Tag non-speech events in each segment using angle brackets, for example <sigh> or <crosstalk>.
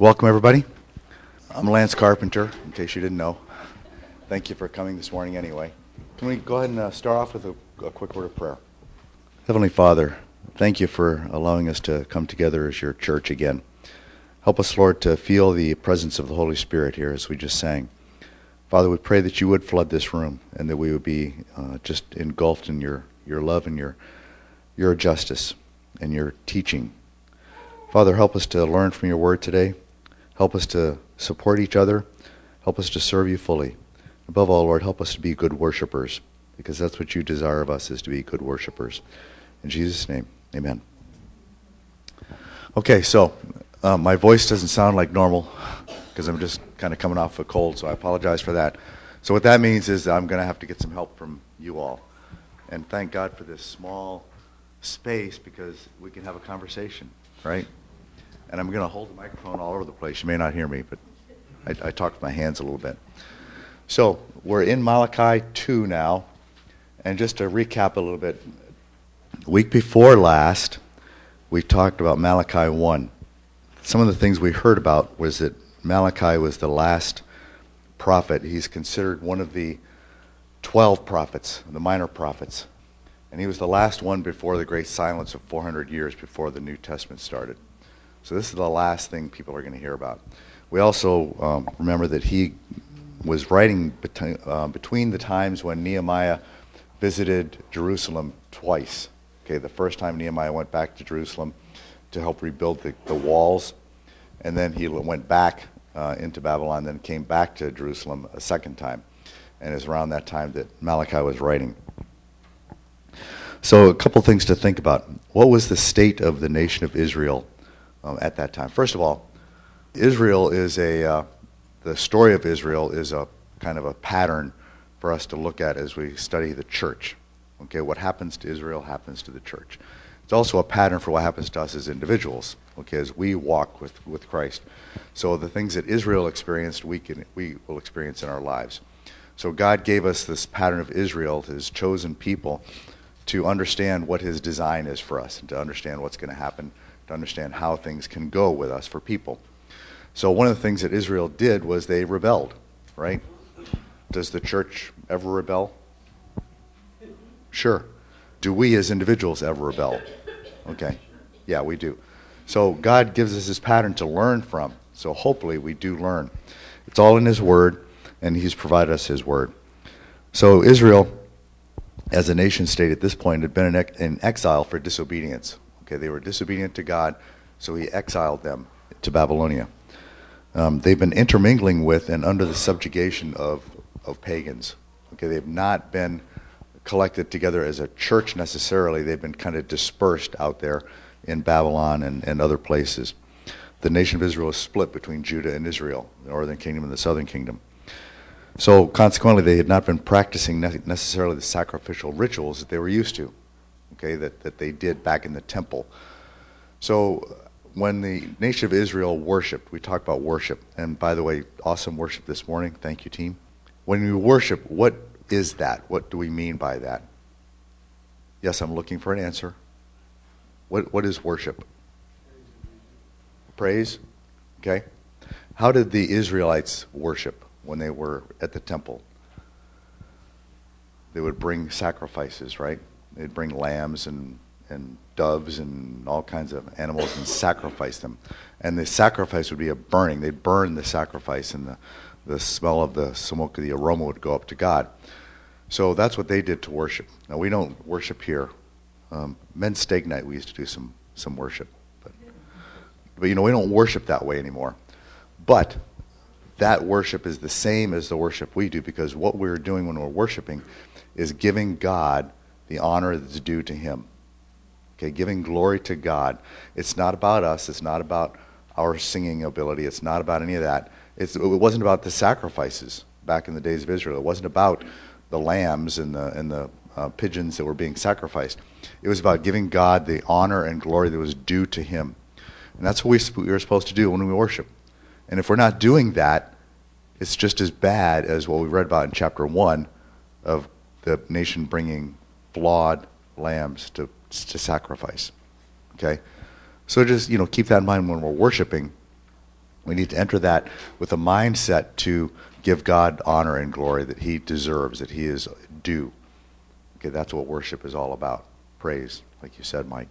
Welcome, everybody. I'm Lance Carpenter, in case you didn't know. Thank you for coming this morning anyway. Can we go ahead and uh, start off with a, a quick word of prayer? Heavenly Father, thank you for allowing us to come together as your church again. Help us, Lord, to feel the presence of the Holy Spirit here as we just sang. Father, we pray that you would flood this room and that we would be uh, just engulfed in your, your love and your, your justice and your teaching. Father, help us to learn from your word today. Help us to support each other. Help us to serve you fully. Above all, Lord, help us to be good worshipers, because that's what you desire of us, is to be good worshipers. In Jesus' name, amen. Okay, so uh, my voice doesn't sound like normal because I'm just kind of coming off a cold, so I apologize for that. So what that means is that I'm going to have to get some help from you all. And thank God for this small space because we can have a conversation, right? And I'm going to hold the microphone all over the place. You may not hear me, but I, I talk with my hands a little bit. So we're in Malachi 2 now, and just to recap a little bit, week before last, we talked about Malachi 1. Some of the things we heard about was that Malachi was the last prophet. He's considered one of the 12 prophets, the minor prophets. And he was the last one before the great silence of 400 years before the New Testament started. So this is the last thing people are going to hear about. We also um, remember that he was writing between, uh, between the times when Nehemiah visited Jerusalem twice. Okay, the first time Nehemiah went back to Jerusalem to help rebuild the, the walls, and then he went back uh, into Babylon, then came back to Jerusalem a second time. And it's around that time that Malachi was writing. So, a couple things to think about. What was the state of the nation of Israel um, at that time. First of all, Israel is a, uh, the story of Israel is a kind of a pattern for us to look at as we study the church. Okay, what happens to Israel happens to the church. It's also a pattern for what happens to us as individuals, okay, as we walk with, with Christ. So the things that Israel experienced, we, can, we will experience in our lives. So God gave us this pattern of Israel, his chosen people, to understand what his design is for us and to understand what's going to happen to understand how things can go with us for people. So, one of the things that Israel did was they rebelled, right? Does the church ever rebel? Sure. Do we as individuals ever rebel? Okay. Yeah, we do. So, God gives us this pattern to learn from. So, hopefully, we do learn. It's all in His Word, and He's provided us His Word. So, Israel, as a nation state at this point, had been in exile for disobedience. Okay, they were disobedient to God, so he exiled them to Babylonia. Um, they've been intermingling with and under the subjugation of, of pagans. Okay, they've not been collected together as a church necessarily. They've been kind of dispersed out there in Babylon and, and other places. The nation of Israel is split between Judah and Israel, the northern kingdom and the southern kingdom. So consequently, they had not been practicing necessarily the sacrificial rituals that they were used to okay, that, that they did back in the temple. So when the nation of Israel worshiped, we talked about worship. And by the way, awesome worship this morning. Thank you, team. When we worship, what is that? What do we mean by that? Yes, I'm looking for an answer. What, what is worship? Praise? Okay. How did the Israelites worship when they were at the temple? They would bring sacrifices, right? They'd bring lambs and, and doves and all kinds of animals and sacrifice them. And the sacrifice would be a burning. They'd burn the sacrifice, and the, the smell of the smoke, the aroma would go up to God. So that's what they did to worship. Now, we don't worship here. Um, men's steak night, we used to do some, some worship. But, but, you know, we don't worship that way anymore. But that worship is the same as the worship we do because what we're doing when we're worshiping is giving God the honor that's due to him. Okay, giving glory to God. It's not about us, it's not about our singing ability, it's not about any of that. It's, it wasn't about the sacrifices back in the days of Israel. It wasn't about the lambs and the, and the uh, pigeons that were being sacrificed. It was about giving God the honor and glory that was due to him. And that's what we, we are supposed to do when we worship. And if we're not doing that, it's just as bad as what we read about in chapter 1 of the nation bringing flawed lambs to, to sacrifice. Okay? So just, you know, keep that in mind when we're worshiping. We need to enter that with a mindset to give God honor and glory that He deserves, that He is due. Okay, that's what worship is all about. Praise, like you said, Mike.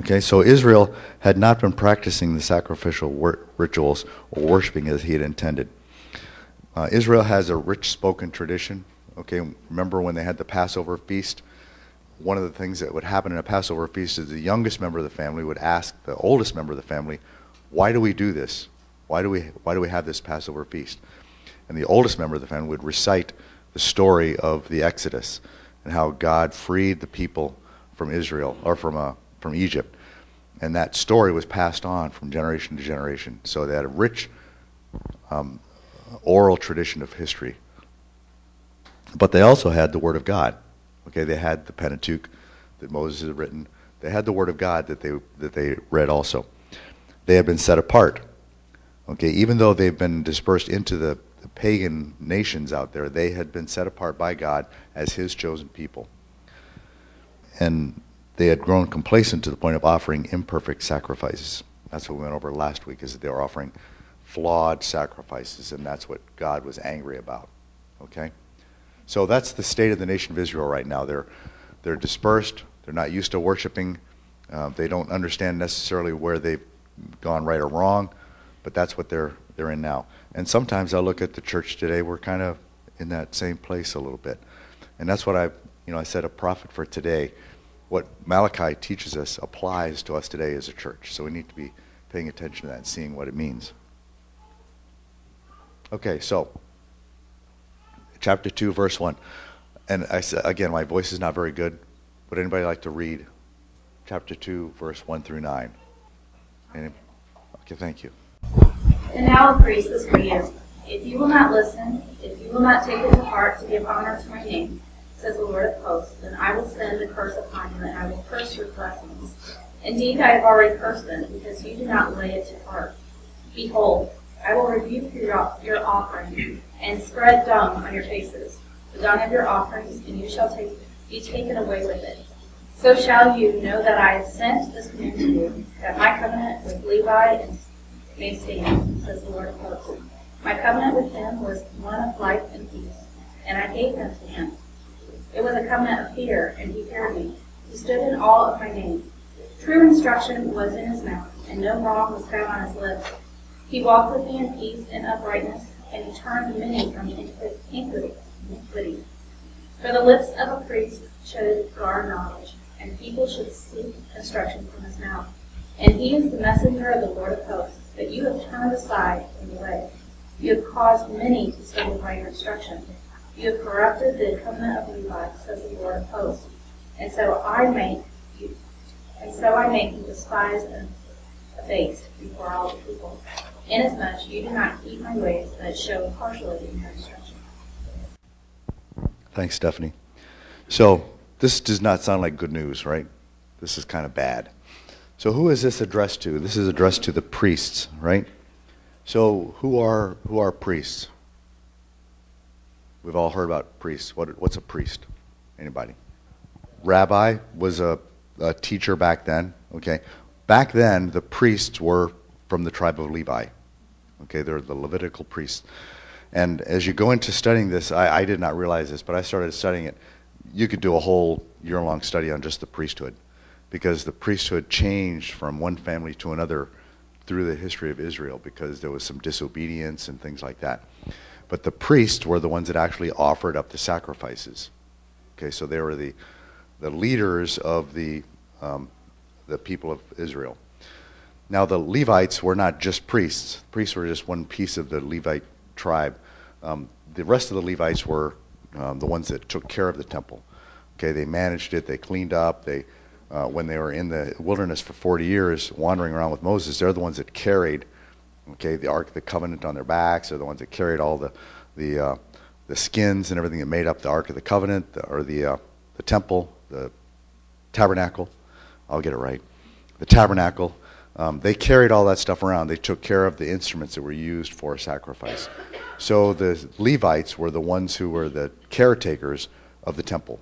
Okay, so Israel had not been practicing the sacrificial wor- rituals or worshiping as he had intended. Uh, Israel has a rich spoken tradition. Okay, remember when they had the Passover feast? One of the things that would happen in a Passover feast is the youngest member of the family would ask the oldest member of the family, "Why do we do this? Why do we why do we have this Passover feast?" And the oldest member of the family would recite the story of the Exodus and how God freed the people from Israel or from uh, from Egypt, and that story was passed on from generation to generation. So they had a rich um, oral tradition of history. But they also had the Word of God. Okay, they had the Pentateuch that Moses had written. They had the Word of God that they that they read also. They had been set apart. Okay, even though they've been dispersed into the, the pagan nations out there, they had been set apart by God as His chosen people. And they had grown complacent to the point of offering imperfect sacrifices. That's what we went over last week, is that they were offering flawed sacrifices, and that's what God was angry about. Okay? So that's the state of the nation of Israel right now. They're, they're dispersed, they're not used to worshiping, uh, they don't understand necessarily where they've gone right or wrong, but that's what they're, they're in now. And sometimes I look at the church today, we're kind of in that same place a little bit. And that's what I, you know, I said a prophet for today. What Malachi teaches us applies to us today as a church. So we need to be paying attention to that and seeing what it means. Okay, so chapter 2, verse 1. And I said, again, my voice is not very good. Would anybody like to read chapter 2, verse 1 through 9? Any? Okay, thank you. And now a priest is for you. If you will not listen, if you will not take it to heart to give honor to my name, says the Lord of hosts, then I will send a curse upon you, and I will curse your blessings. Indeed, I have already cursed them, because you do not lay it to heart. Behold, I will rebuke your, your offering, and spread dung on your faces, the dung of your offerings, and you shall take, be taken away with it. So shall you know that I have sent this command to you, that my covenant with Levi may stand, says the Lord of hosts. My covenant with him was one of life and peace, and I gave them to him. It was a covenant of fear, and he feared me. He stood in awe of my name. True instruction was in his mouth, and no wrong was found on his lips. He walked with me in peace and uprightness, and he turned many from iniquity. For the lips of a priest should guard knowledge, and people should seek instruction from his mouth. And he is the messenger of the Lord of hosts, but you have turned aside from the way. You have caused many to stumble by your instruction. You have corrupted the covenant of Levi, says the Lord of hosts. And so I make you, and so I make you despised and abased before all the people inasmuch you do not keep my ways, but show partially in your instruction. Thanks, Stephanie. So, this does not sound like good news, right? This is kind of bad. So, who is this addressed to? This is addressed to the priests, right? So, who are who are priests? We've all heard about priests. What, what's a priest? Anybody? Rabbi was a, a teacher back then. Okay, back then the priests were from the tribe of Levi. Okay, they're the Levitical priests. And as you go into studying this, I, I did not realize this, but I started studying it. You could do a whole year long study on just the priesthood because the priesthood changed from one family to another through the history of Israel because there was some disobedience and things like that. But the priests were the ones that actually offered up the sacrifices. Okay, so they were the, the leaders of the, um, the people of Israel. Now, the Levites were not just priests, priests were just one piece of the Levite tribe. Um, the rest of the Levites were um, the ones that took care of the temple. Okay, they managed it, they cleaned up. They, uh, when they were in the wilderness for 40 years, wandering around with Moses, they're the ones that carried, okay, the Ark of the Covenant on their backs. They're the ones that carried all the, the, uh, the skins and everything that made up the Ark of the Covenant, the, or the, uh, the temple, the tabernacle. I'll get it right. The tabernacle um, they carried all that stuff around. They took care of the instruments that were used for sacrifice. So the Levites were the ones who were the caretakers of the temple.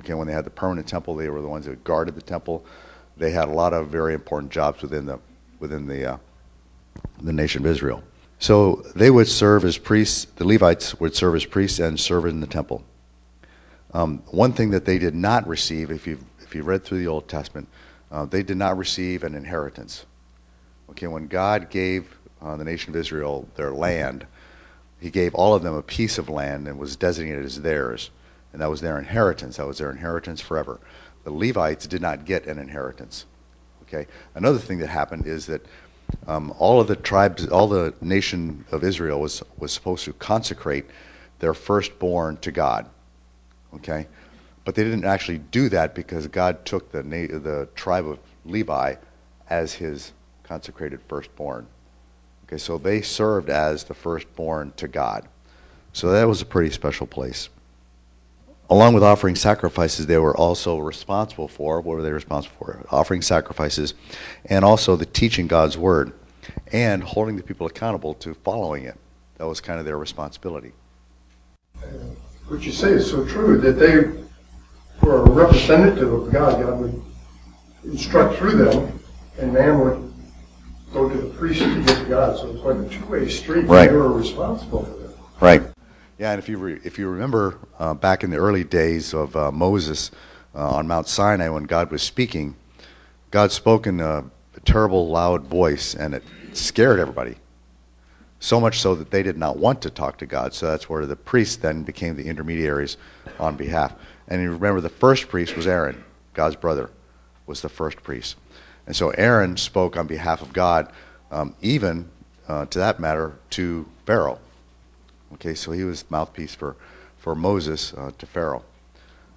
Okay, when they had the permanent temple, they were the ones that guarded the temple. They had a lot of very important jobs within the within the uh, the nation of Israel. So they would serve as priests, the Levites would serve as priests and serve in the temple. Um, one thing that they did not receive, if you if you read through the Old Testament, uh, they did not receive an inheritance. Okay, when God gave uh, the nation of Israel their land, He gave all of them a piece of land and was designated as theirs, and that was their inheritance. That was their inheritance forever. The Levites did not get an inheritance. Okay, another thing that happened is that um, all of the tribes, all the nation of Israel was was supposed to consecrate their firstborn to God. Okay, but they didn't actually do that because God took the the tribe of Levi as His consecrated firstborn. Okay, so they served as the firstborn to God. So that was a pretty special place. Along with offering sacrifices, they were also responsible for what were they responsible for? Offering sacrifices and also the teaching God's word and holding the people accountable to following it. That was kind of their responsibility. What you say is so true that they were a representative of God. God would instruct through them, and man would go to the priest to get to God. So it's like a two-way street. Right. They were responsible for that. Right. Yeah, and if you re- if you remember uh, back in the early days of uh, Moses uh, on Mount Sinai when God was speaking, God spoke in a, a terrible loud voice, and it scared everybody. So much so that they did not want to talk to God. So that's where the priests then became the intermediaries on behalf. And you remember the first priest was Aaron, God's brother, was the first priest. And so Aaron spoke on behalf of God, um, even uh, to that matter, to Pharaoh. Okay, so he was mouthpiece for, for Moses uh, to Pharaoh.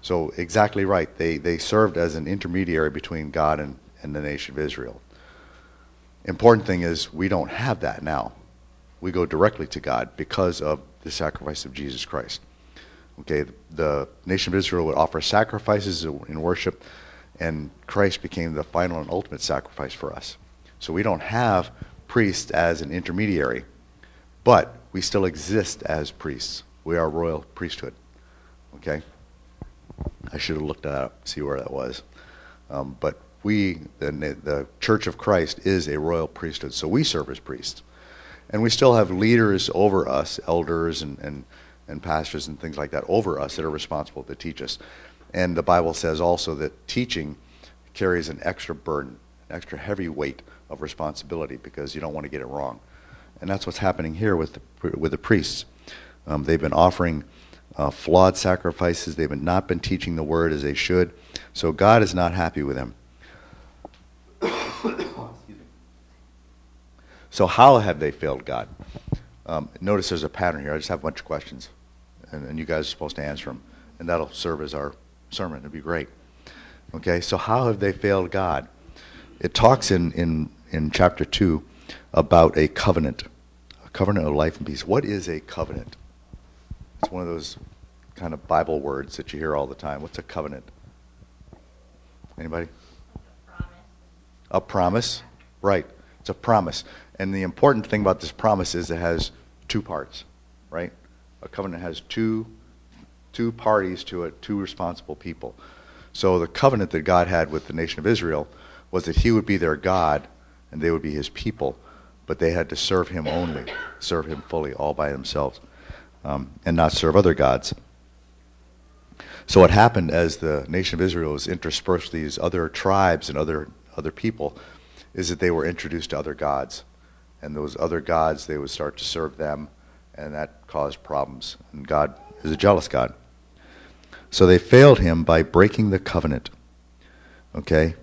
So exactly right. They, they served as an intermediary between God and, and the nation of Israel. Important thing is we don't have that now. We go directly to God because of the sacrifice of Jesus Christ. Okay, the nation of Israel would offer sacrifices in worship, and Christ became the final and ultimate sacrifice for us. So we don't have priests as an intermediary, but we still exist as priests. We are royal priesthood. Okay? I should have looked that up, see where that was. Um, but we, the, the Church of Christ, is a royal priesthood, so we serve as priests. And we still have leaders over us, elders and, and, and pastors and things like that, over us that are responsible to teach us. And the Bible says also that teaching carries an extra burden, an extra heavy weight of responsibility because you don't want to get it wrong. And that's what's happening here with the, with the priests. Um, they've been offering uh, flawed sacrifices. They've not been teaching the word as they should. So God is not happy with them. <coughs> so how have they failed God? Um, notice there's a pattern here. I just have a bunch of questions, and, and you guys are supposed to answer them, and that'll serve as our sermon. It'd be great. Okay, so how have they failed God? It talks in, in, in chapter 2 about a covenant, a covenant of life and peace. What is a covenant? It's one of those kind of Bible words that you hear all the time. What's a covenant? Anybody? A promise. Right. It's a promise. And the important thing about this promise is it has two parts, right? A covenant has two two parties to it, two responsible people. So the covenant that God had with the nation of Israel was that he would be their God and they would be his people but they had to serve him only, serve him fully, all by themselves, um, and not serve other gods. So what happened as the nation of Israel was interspersed with these other tribes and other other people is that they were introduced to other gods, and those other gods they would start to serve them, and that caused problems. And God is a jealous God. So they failed him by breaking the covenant. Okay?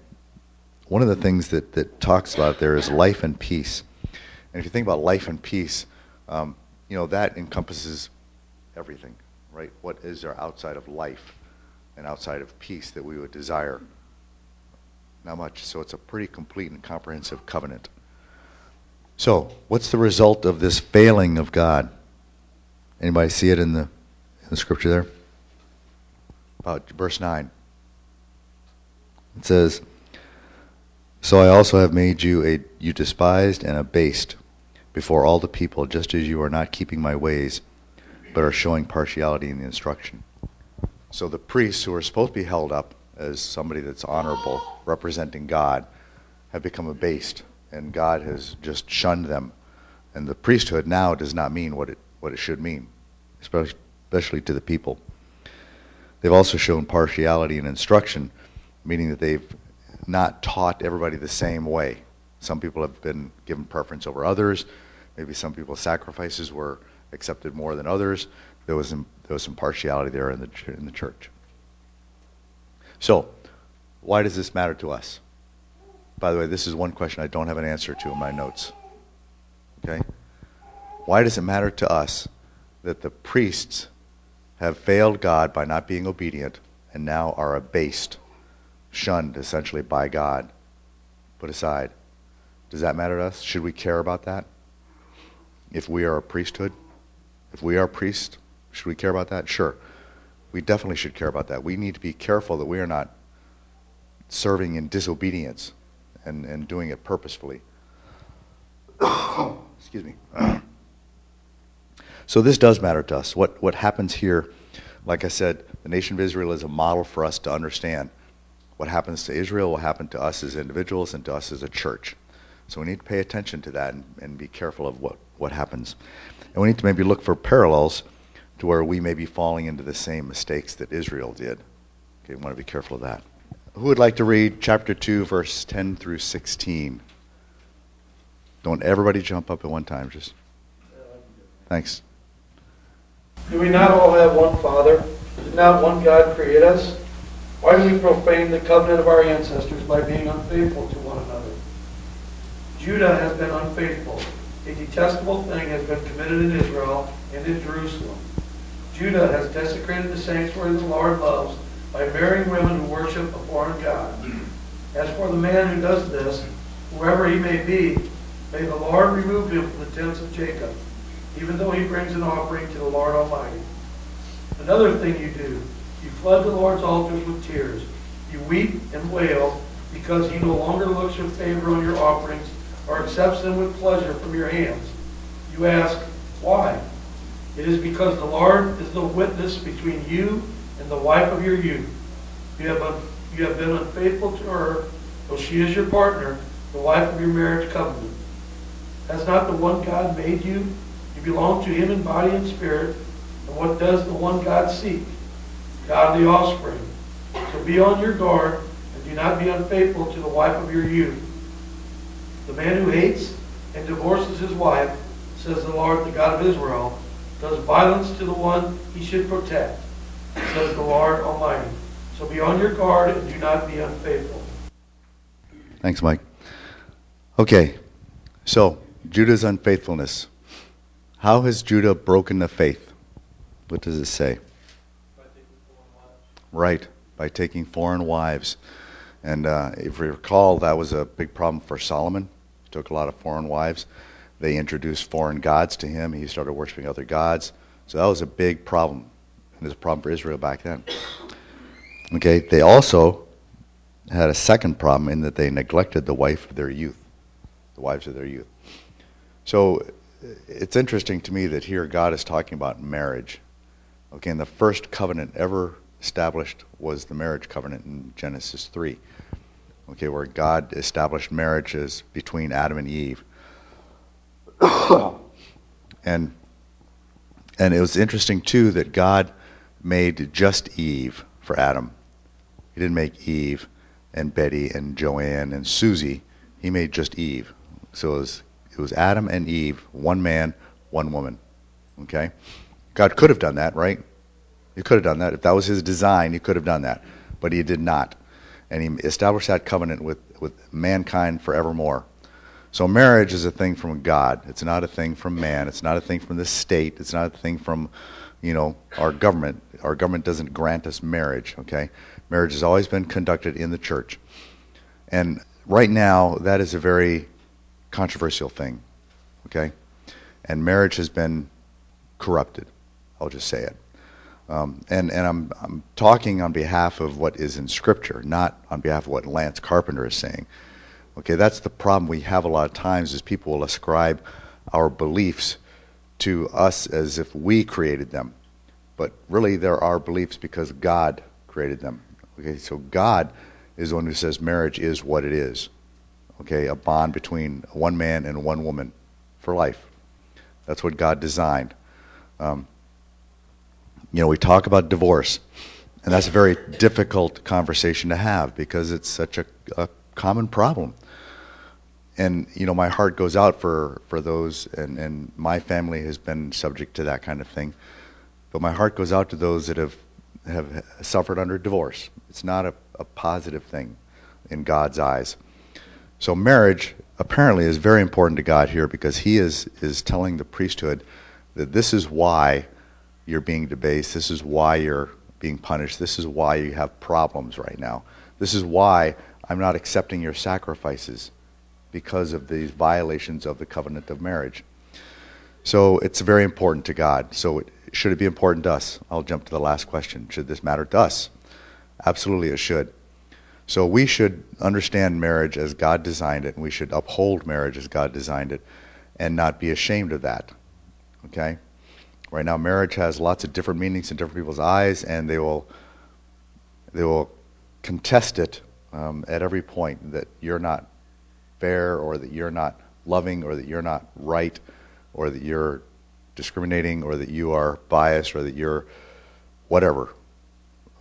One of the things that, that talks about there is life and peace. And if you think about life and peace, um, you know, that encompasses everything, right? What is there outside of life and outside of peace that we would desire? Not much. So it's a pretty complete and comprehensive covenant. So, what's the result of this failing of God? Anybody see it in the, in the scripture there? About verse 9. It says, So I also have made you a you despised and abased before all the people, just as you are not keeping my ways, but are showing partiality in the instruction. So the priests who are supposed to be held up as somebody that's honorable, representing God, have become abased and God has just shunned them. And the priesthood now does not mean what it, what it should mean, especially, to the people. They've also shown partiality in instruction, meaning that they've not taught everybody the same way. Some people have been given preference over others. Maybe some people's sacrifices were accepted more than others. There was some, there was some partiality there in the, in the church. So, why does this matter to us? By the way, this is one question I don't have an answer to in my notes. Okay? Why does it matter to us that the priests have failed God by not being obedient and now are abased, shunned essentially by God, put aside? Does that matter to us? Should we care about that? If we are a priesthood? If we are priests, should we care about that? Sure. We definitely should care about that. We need to be careful that we are not serving in disobedience and, and doing it purposefully. <coughs> Excuse me. <coughs> so this does matter to us. What, what happens here, like I said, the nation of Israel is a model for us to understand. What happens to Israel will happen to us as individuals and to us as a church. So we need to pay attention to that and, and be careful of what, what happens. And we need to maybe look for parallels to where we may be falling into the same mistakes that Israel did. Okay, we want to be careful of that. Who would like to read chapter 2, verse 10 through 16? Don't everybody jump up at one time. Just thanks. Do we not all have one Father? Did not one God create us? Why do we profane the covenant of our ancestors by being unfaithful to one another? Judah has been unfaithful. A detestable thing has been committed in Israel and in Jerusalem. Judah has desecrated the sanctuary the Lord loves by marrying women who worship a foreign god. As for the man who does this, whoever he may be, may the Lord remove him from the tents of Jacob, even though he brings an offering to the Lord Almighty. Another thing you do, you flood the Lord's altars with tears. You weep and wail because he no longer looks with favor on your offerings or accepts them with pleasure from your hands. You ask, why? It is because the Lord is the witness between you and the wife of your youth. You have, un- you have been unfaithful to her, though she is your partner, the wife of your marriage covenant. Has not the one God made you? You belong to him in body and spirit. And what does the one God seek? Godly offspring. So be on your guard and do not be unfaithful to the wife of your youth. The man who hates and divorces his wife, says the Lord, the God of Israel, does violence to the one he should protect, says the Lord Almighty. So be on your guard and do not be unfaithful. Thanks, Mike. Okay, so Judah's unfaithfulness. How has Judah broken the faith? What does it say? Right, by taking foreign wives. And uh, if you recall, that was a big problem for Solomon. He took a lot of foreign wives. They introduced foreign gods to him. He started worshiping other gods. So that was a big problem. And it was a problem for Israel back then. Okay, they also had a second problem in that they neglected the wife of their youth, the wives of their youth. So it's interesting to me that here God is talking about marriage. Okay, and the first covenant ever established was the marriage covenant in Genesis 3. Okay, where God established marriages between Adam and Eve. <coughs> and and it was interesting too that God made just Eve for Adam. He didn't make Eve and Betty and Joanne and Susie. He made just Eve. So it was, it was Adam and Eve, one man, one woman. Okay? God could have done that, right? He could have done that. If that was his design, he could have done that. But he did not. And he established that covenant with, with mankind forevermore. So marriage is a thing from God. It's not a thing from man. It's not a thing from the state. It's not a thing from, you know, our government. Our government doesn't grant us marriage, okay? Marriage has always been conducted in the church. And right now, that is a very controversial thing, okay? And marriage has been corrupted. I'll just say it. Um, and and I'm, I'm talking on behalf of what is in Scripture, not on behalf of what Lance Carpenter is saying. Okay, that's the problem we have a lot of times is people will ascribe our beliefs to us as if we created them. But really, they're our beliefs because God created them. Okay, so God is the one who says marriage is what it is. Okay, a bond between one man and one woman for life. That's what God designed. Um, you know, we talk about divorce, and that's a very difficult conversation to have because it's such a, a common problem. And you know, my heart goes out for, for those, and, and my family has been subject to that kind of thing. But my heart goes out to those that have have suffered under divorce. It's not a, a positive thing in God's eyes. So marriage apparently is very important to God here because He is is telling the priesthood that this is why you're being debased. This is why you're being punished. This is why you have problems right now. This is why I'm not accepting your sacrifices because of these violations of the covenant of marriage. So it's very important to God. So it, should it be important to us? I'll jump to the last question. Should this matter to us? Absolutely, it should. So we should understand marriage as God designed it, and we should uphold marriage as God designed it, and not be ashamed of that. Okay? Right now, marriage has lots of different meanings in different people's eyes, and they will they will contest it um, at every point that you're not fair, or that you're not loving, or that you're not right, or that you're discriminating, or that you are biased, or that you're whatever.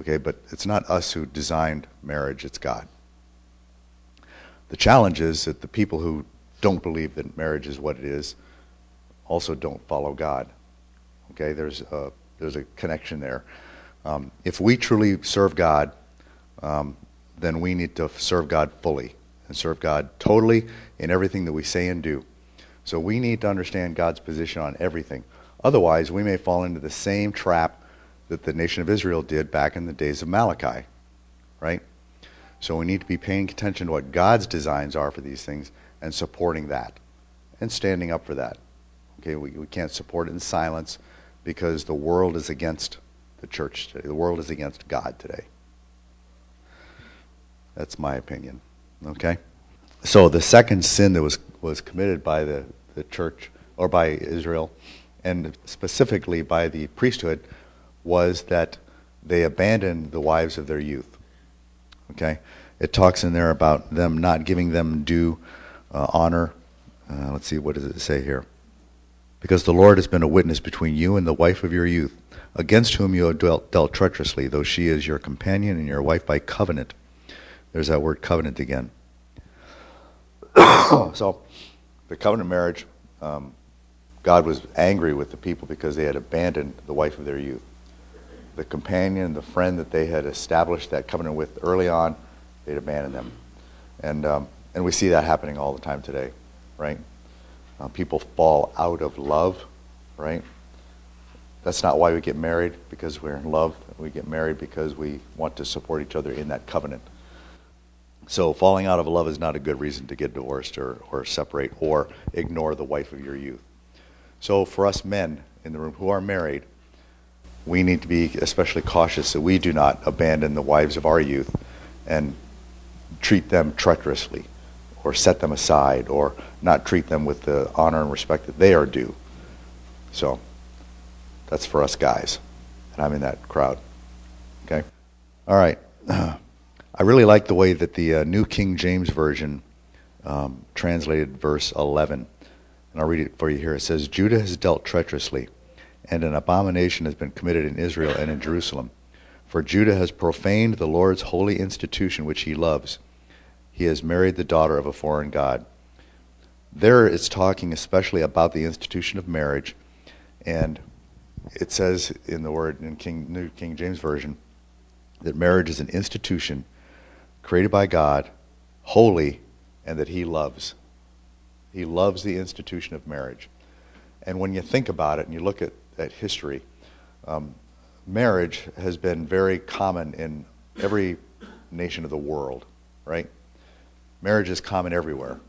Okay, but it's not us who designed marriage; it's God. The challenge is that the people who don't believe that marriage is what it is also don't follow God. Okay, there's a, there's a connection there. Um, if we truly serve God, um, then we need to serve God fully and serve God totally in everything that we say and do. So we need to understand God's position on everything. Otherwise, we may fall into the same trap that the nation of Israel did back in the days of Malachi, right? So we need to be paying attention to what God's designs are for these things and supporting that and standing up for that. Okay, we, we can't support it in silence because the world is against the church today. The world is against God today. That's my opinion. Okay? So the second sin that was, was committed by the, the church or by Israel, and specifically by the priesthood, was that they abandoned the wives of their youth. Okay? It talks in there about them not giving them due uh, honor. Uh, let's see, what does it say here? because the Lord has been a witness between you and the wife of your youth, against whom you have dealt, dealt treacherously, though she is your companion and your wife by covenant. There's that word covenant again. <coughs> so, the covenant marriage, um, God was angry with the people because they had abandoned the wife of their youth. The companion, the friend that they had established that covenant with early on, they'd abandon them. And, um, and we see that happening all the time today, right? Uh, people fall out of love, right? That's not why we get married, because we're in love. We get married because we want to support each other in that covenant. So falling out of love is not a good reason to get divorced or, or separate or ignore the wife of your youth. So for us men in the room who are married, we need to be especially cautious that we do not abandon the wives of our youth and treat them treacherously or set them aside or not treat them with the honor and respect that they are due. So that's for us guys. And I'm in that crowd. Okay? All right. <clears throat> I really like the way that the uh, New King James Version um, translated verse 11. And I'll read it for you here. It says, Judah has dealt treacherously, and an abomination has been committed in Israel and in Jerusalem. For Judah has profaned the Lord's holy institution which he loves he has married the daughter of a foreign god. There it's talking especially about the institution of marriage, and it says in the word in King, New King James Version that marriage is an institution created by God, holy, and that He loves. He loves the institution of marriage. And when you think about it and you look at, at history, um, marriage has been very common in every nation of the world, right? marriage is common everywhere.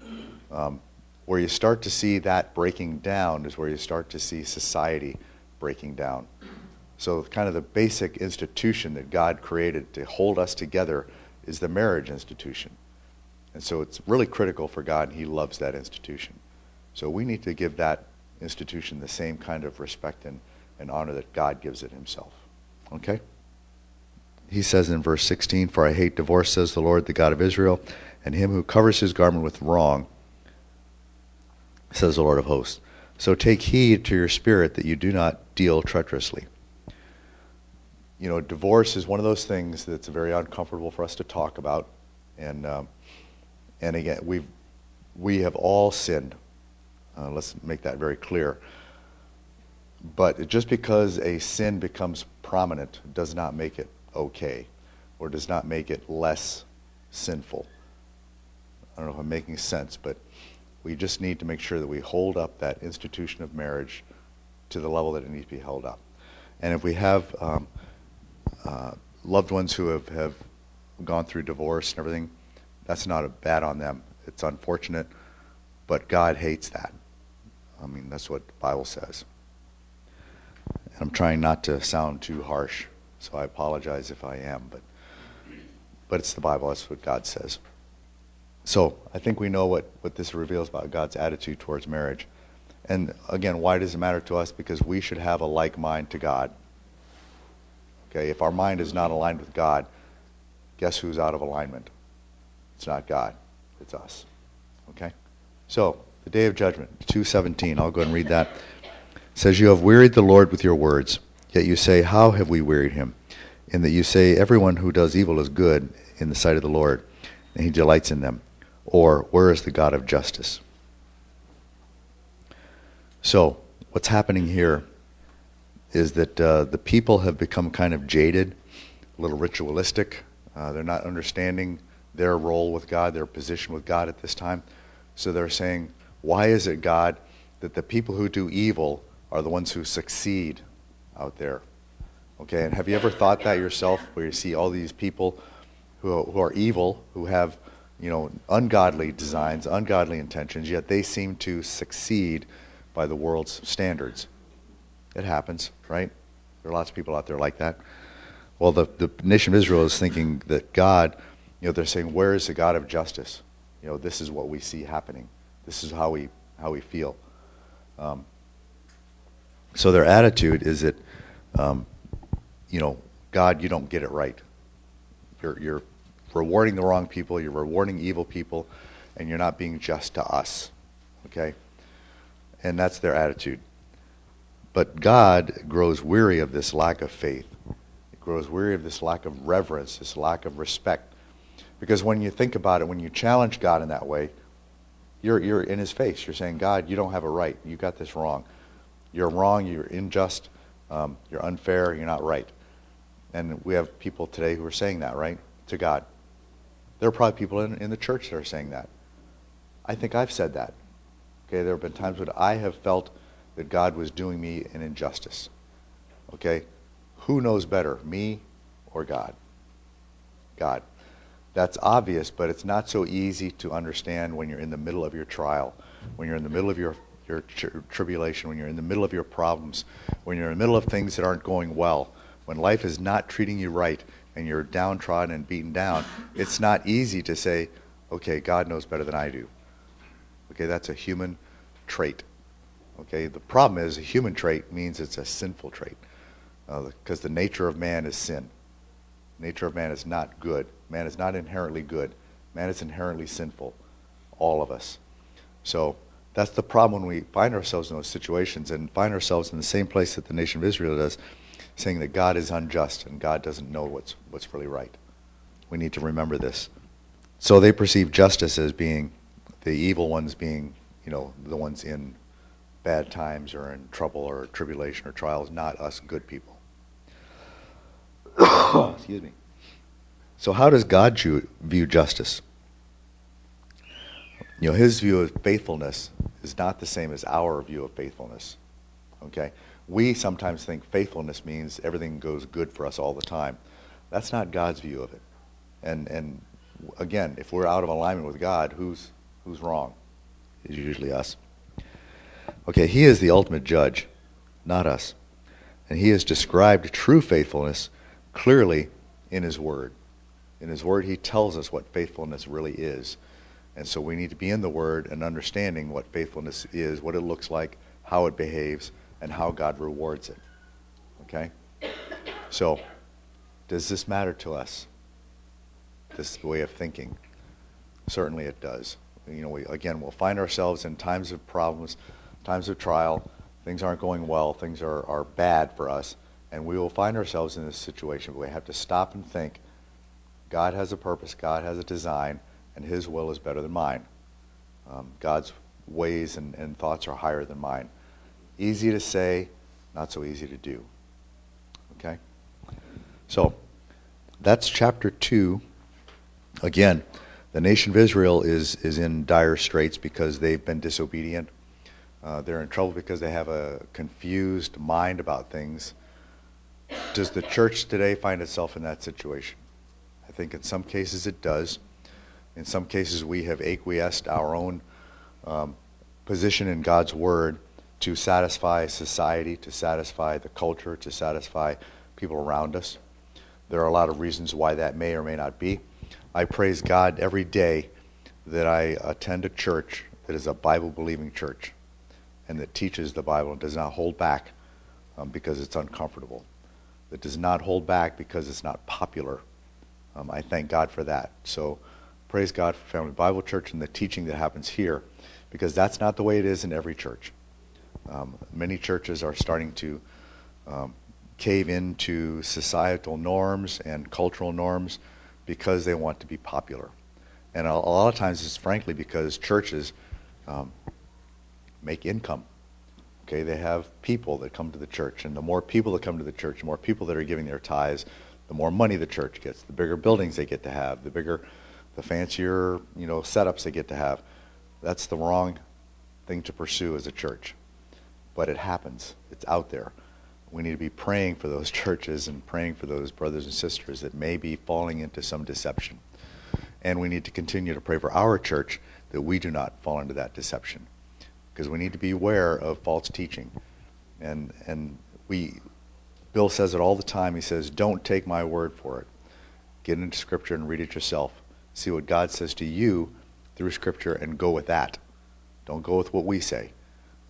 Um, where you start to see that breaking down is where you start to see society breaking down. So, kind of the basic institution that God created to hold us together is the marriage institution. And so, it's really critical for God, and He loves that institution. So, we need to give that institution the same kind of respect and, and honor that God gives it Himself. Okay? He says in verse 16, For I hate divorce, says the Lord, the God of Israel and him who covers his garment with wrong, says the Lord of hosts. So take heed to your spirit that you do not deal treacherously. You know, divorce is one of those things that's very uncomfortable for us to talk about, and um, and again, we've, we have all sinned. Uh, let's make that very clear. But just because a sin becomes prominent does not make it okay, or does not make it less sinful. I don't know if I'm making sense, but we just need to make sure that we hold up that institution of marriage to the level that it needs to be held up. And if we have um, uh, loved ones who have, have gone through divorce and everything, that's not a bad on them. It's unfortunate, but God hates that. I mean, that's what the Bible says. And I'm trying not to sound too harsh, so I apologize if I am, but but it's the Bible. That's what God says. So I think we know what, what this reveals about God's attitude towards marriage. And again, why does it matter to us? Because we should have a like mind to God. Okay, if our mind is not aligned with God, guess who's out of alignment? It's not God, it's us. Okay? So, the day of judgment, 217, I'll go and read that. It says, You have wearied the Lord with your words, yet you say, How have we wearied him? In that you say, Everyone who does evil is good in the sight of the Lord, and he delights in them. Or, Where is the God of justice? So, what's happening here is that uh, the people have become kind of jaded, a little ritualistic. Uh, they're not understanding their role with God, their position with God at this time. So they're saying, why is it, God, that the people who do evil are the ones who succeed out there? Okay, and have you ever thought that yourself, where you see all these people who, who are evil, who have, you know, ungodly designs, ungodly intentions, yet they seem to succeed by the world's standards? It happens, right? There are lots of people out there like that. Well, the, the nation of Israel is thinking that God, you know, they're saying, where is the God of justice? You know, this is what we see happening. This is how we, how we feel. Um, so their attitude is that, um, you know, God, you don't get it right. You're, you're rewarding the wrong people, you're rewarding evil people, and you're not being just to us. Okay? And that's their attitude. But God grows weary of this lack of faith. He grows weary of this lack of reverence, this lack of respect. Because when you think about it, when you challenge God in that way, you're, you're in his face. You're saying, God, you don't have a right. You got this wrong. You're wrong. You're unjust. Um, you're unfair. You're not right. And we have people today who are saying that, right, to God. There are probably people in, in the church that are saying that. I think I've said that. Okay, there have been times when I have felt that God was doing me an injustice. Okay? Who knows better, me or God? God. That's obvious, but it's not so easy to understand when you're in the middle of your trial, when you're in the middle of your, your tribulation, when you're in the middle of your problems, when you're in the middle of things that aren't going well, when life is not treating you right and you're downtrodden and beaten down. It's not easy to say, okay, God knows better than I do. Okay, that's a human trait. Okay, the problem is a human trait means it's a sinful trait because uh, the nature of man is sin. nature of man is not good. Man is not inherently good. Man is inherently sinful. All of us. So that's the problem when we find ourselves in those situations and find ourselves in the same place that the nation of Israel does, saying that God is unjust and God doesn't know what's what's really right. We need to remember this. So they perceive justice as being the evil ones being, you know, the ones in bad times or in trouble or tribulation or trials, not us good people. <coughs> Excuse me. So, how does God view justice? You know, his view of faithfulness is not the same as our view of faithfulness. Okay? We sometimes think faithfulness means everything goes good for us all the time. That's not God's view of it. And, and again, if we're out of alignment with God, who's, who's wrong? It's usually us. Okay, he is the ultimate judge, not us. And he has described true faithfulness clearly in his word. In his word, he tells us what faithfulness really is. And so we need to be in the word and understanding what faithfulness is, what it looks like, how it behaves, and how God rewards it. Okay? So, does this matter to us? This way of thinking. Certainly it does. You know, we, again, we'll find ourselves in times of problems, times of trial. Things aren't going well. Things are, are bad for us. And we will find ourselves in this situation. But we have to stop and think God has a purpose, God has a design, and His will is better than mine. Um, God's ways and, and thoughts are higher than mine. Easy to say, not so easy to do. Okay? So, that's chapter 2. Again, the nation of Israel is, is in dire straits because they've been disobedient. Uh, they're in trouble because they have a confused mind about things. Does the church today find itself in that situation? I think in some cases it does. In some cases, we have acquiesced our own um, position in God's Word to satisfy society, to satisfy the culture, to satisfy people around us. There are a lot of reasons why that may or may not be. I praise God every day that I attend a church that is a Bible believing church and that teaches the Bible and does not hold back um, because it's uncomfortable, that does not hold back because it's not popular. Um, I thank God for that. So praise God for Family Bible Church and the teaching that happens here because that's not the way it is in every church. Um, many churches are starting to um, cave into societal norms and cultural norms because they want to be popular. And a, a lot of times it's frankly because churches um, make income. Okay, they have people that come to the church, and the more people that come to the church, the more people that are giving their tithes, the more money the church gets, the bigger buildings they get to have, the bigger, the fancier, you know, setups they get to have. That's the wrong thing to pursue as a church. But it happens. It's out there we need to be praying for those <laughs> churches and praying for those brothers and sisters that may be falling into some deception. And we need to continue to pray for our church that we do not fall into that deception. Because we need to be aware of false teaching. And, and we, Bill says it all the time. He says, Don't take my word for it. Get into Scripture and read it yourself. See what God says to you through Scripture and go with that. Don't go with what we say,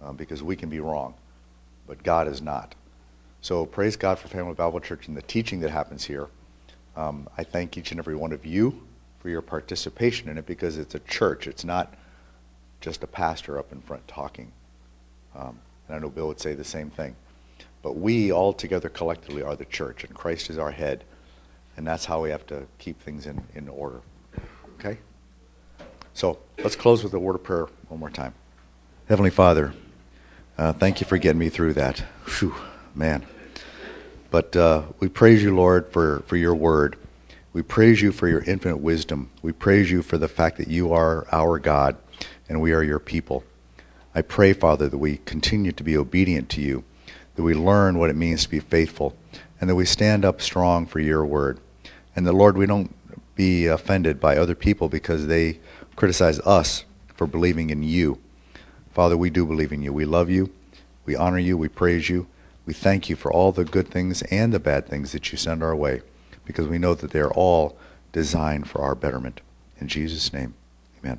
uh, because we can be wrong. But God is not. So praise God for Family Bible Church and the teaching that happens here. Um, I thank each and every one of you for your participation in it because it's a church. It's not just a pastor up in front talking. Um, and I know Bill would say the same thing. But we all together collectively are the church, and Christ is our head. And that's how we have to keep things in, in order. Okay? So let's close with a word of prayer one more time. Heavenly Father, uh, thank you for getting me through that. Whew man. But uh, we praise you, Lord, for, for your word. We praise you for your infinite wisdom. We praise you for the fact that you are our God and we are your people. I pray, Father, that we continue to be obedient to you, that we learn what it means to be faithful, and that we stand up strong for your word. And that, Lord, we don't be offended by other people because they criticize us for believing in you. Father, we do believe in you. We love you. We honor you. We praise you. We thank you for all the good things and the bad things that you send our way because we know that they're all designed for our betterment. In Jesus' name, amen.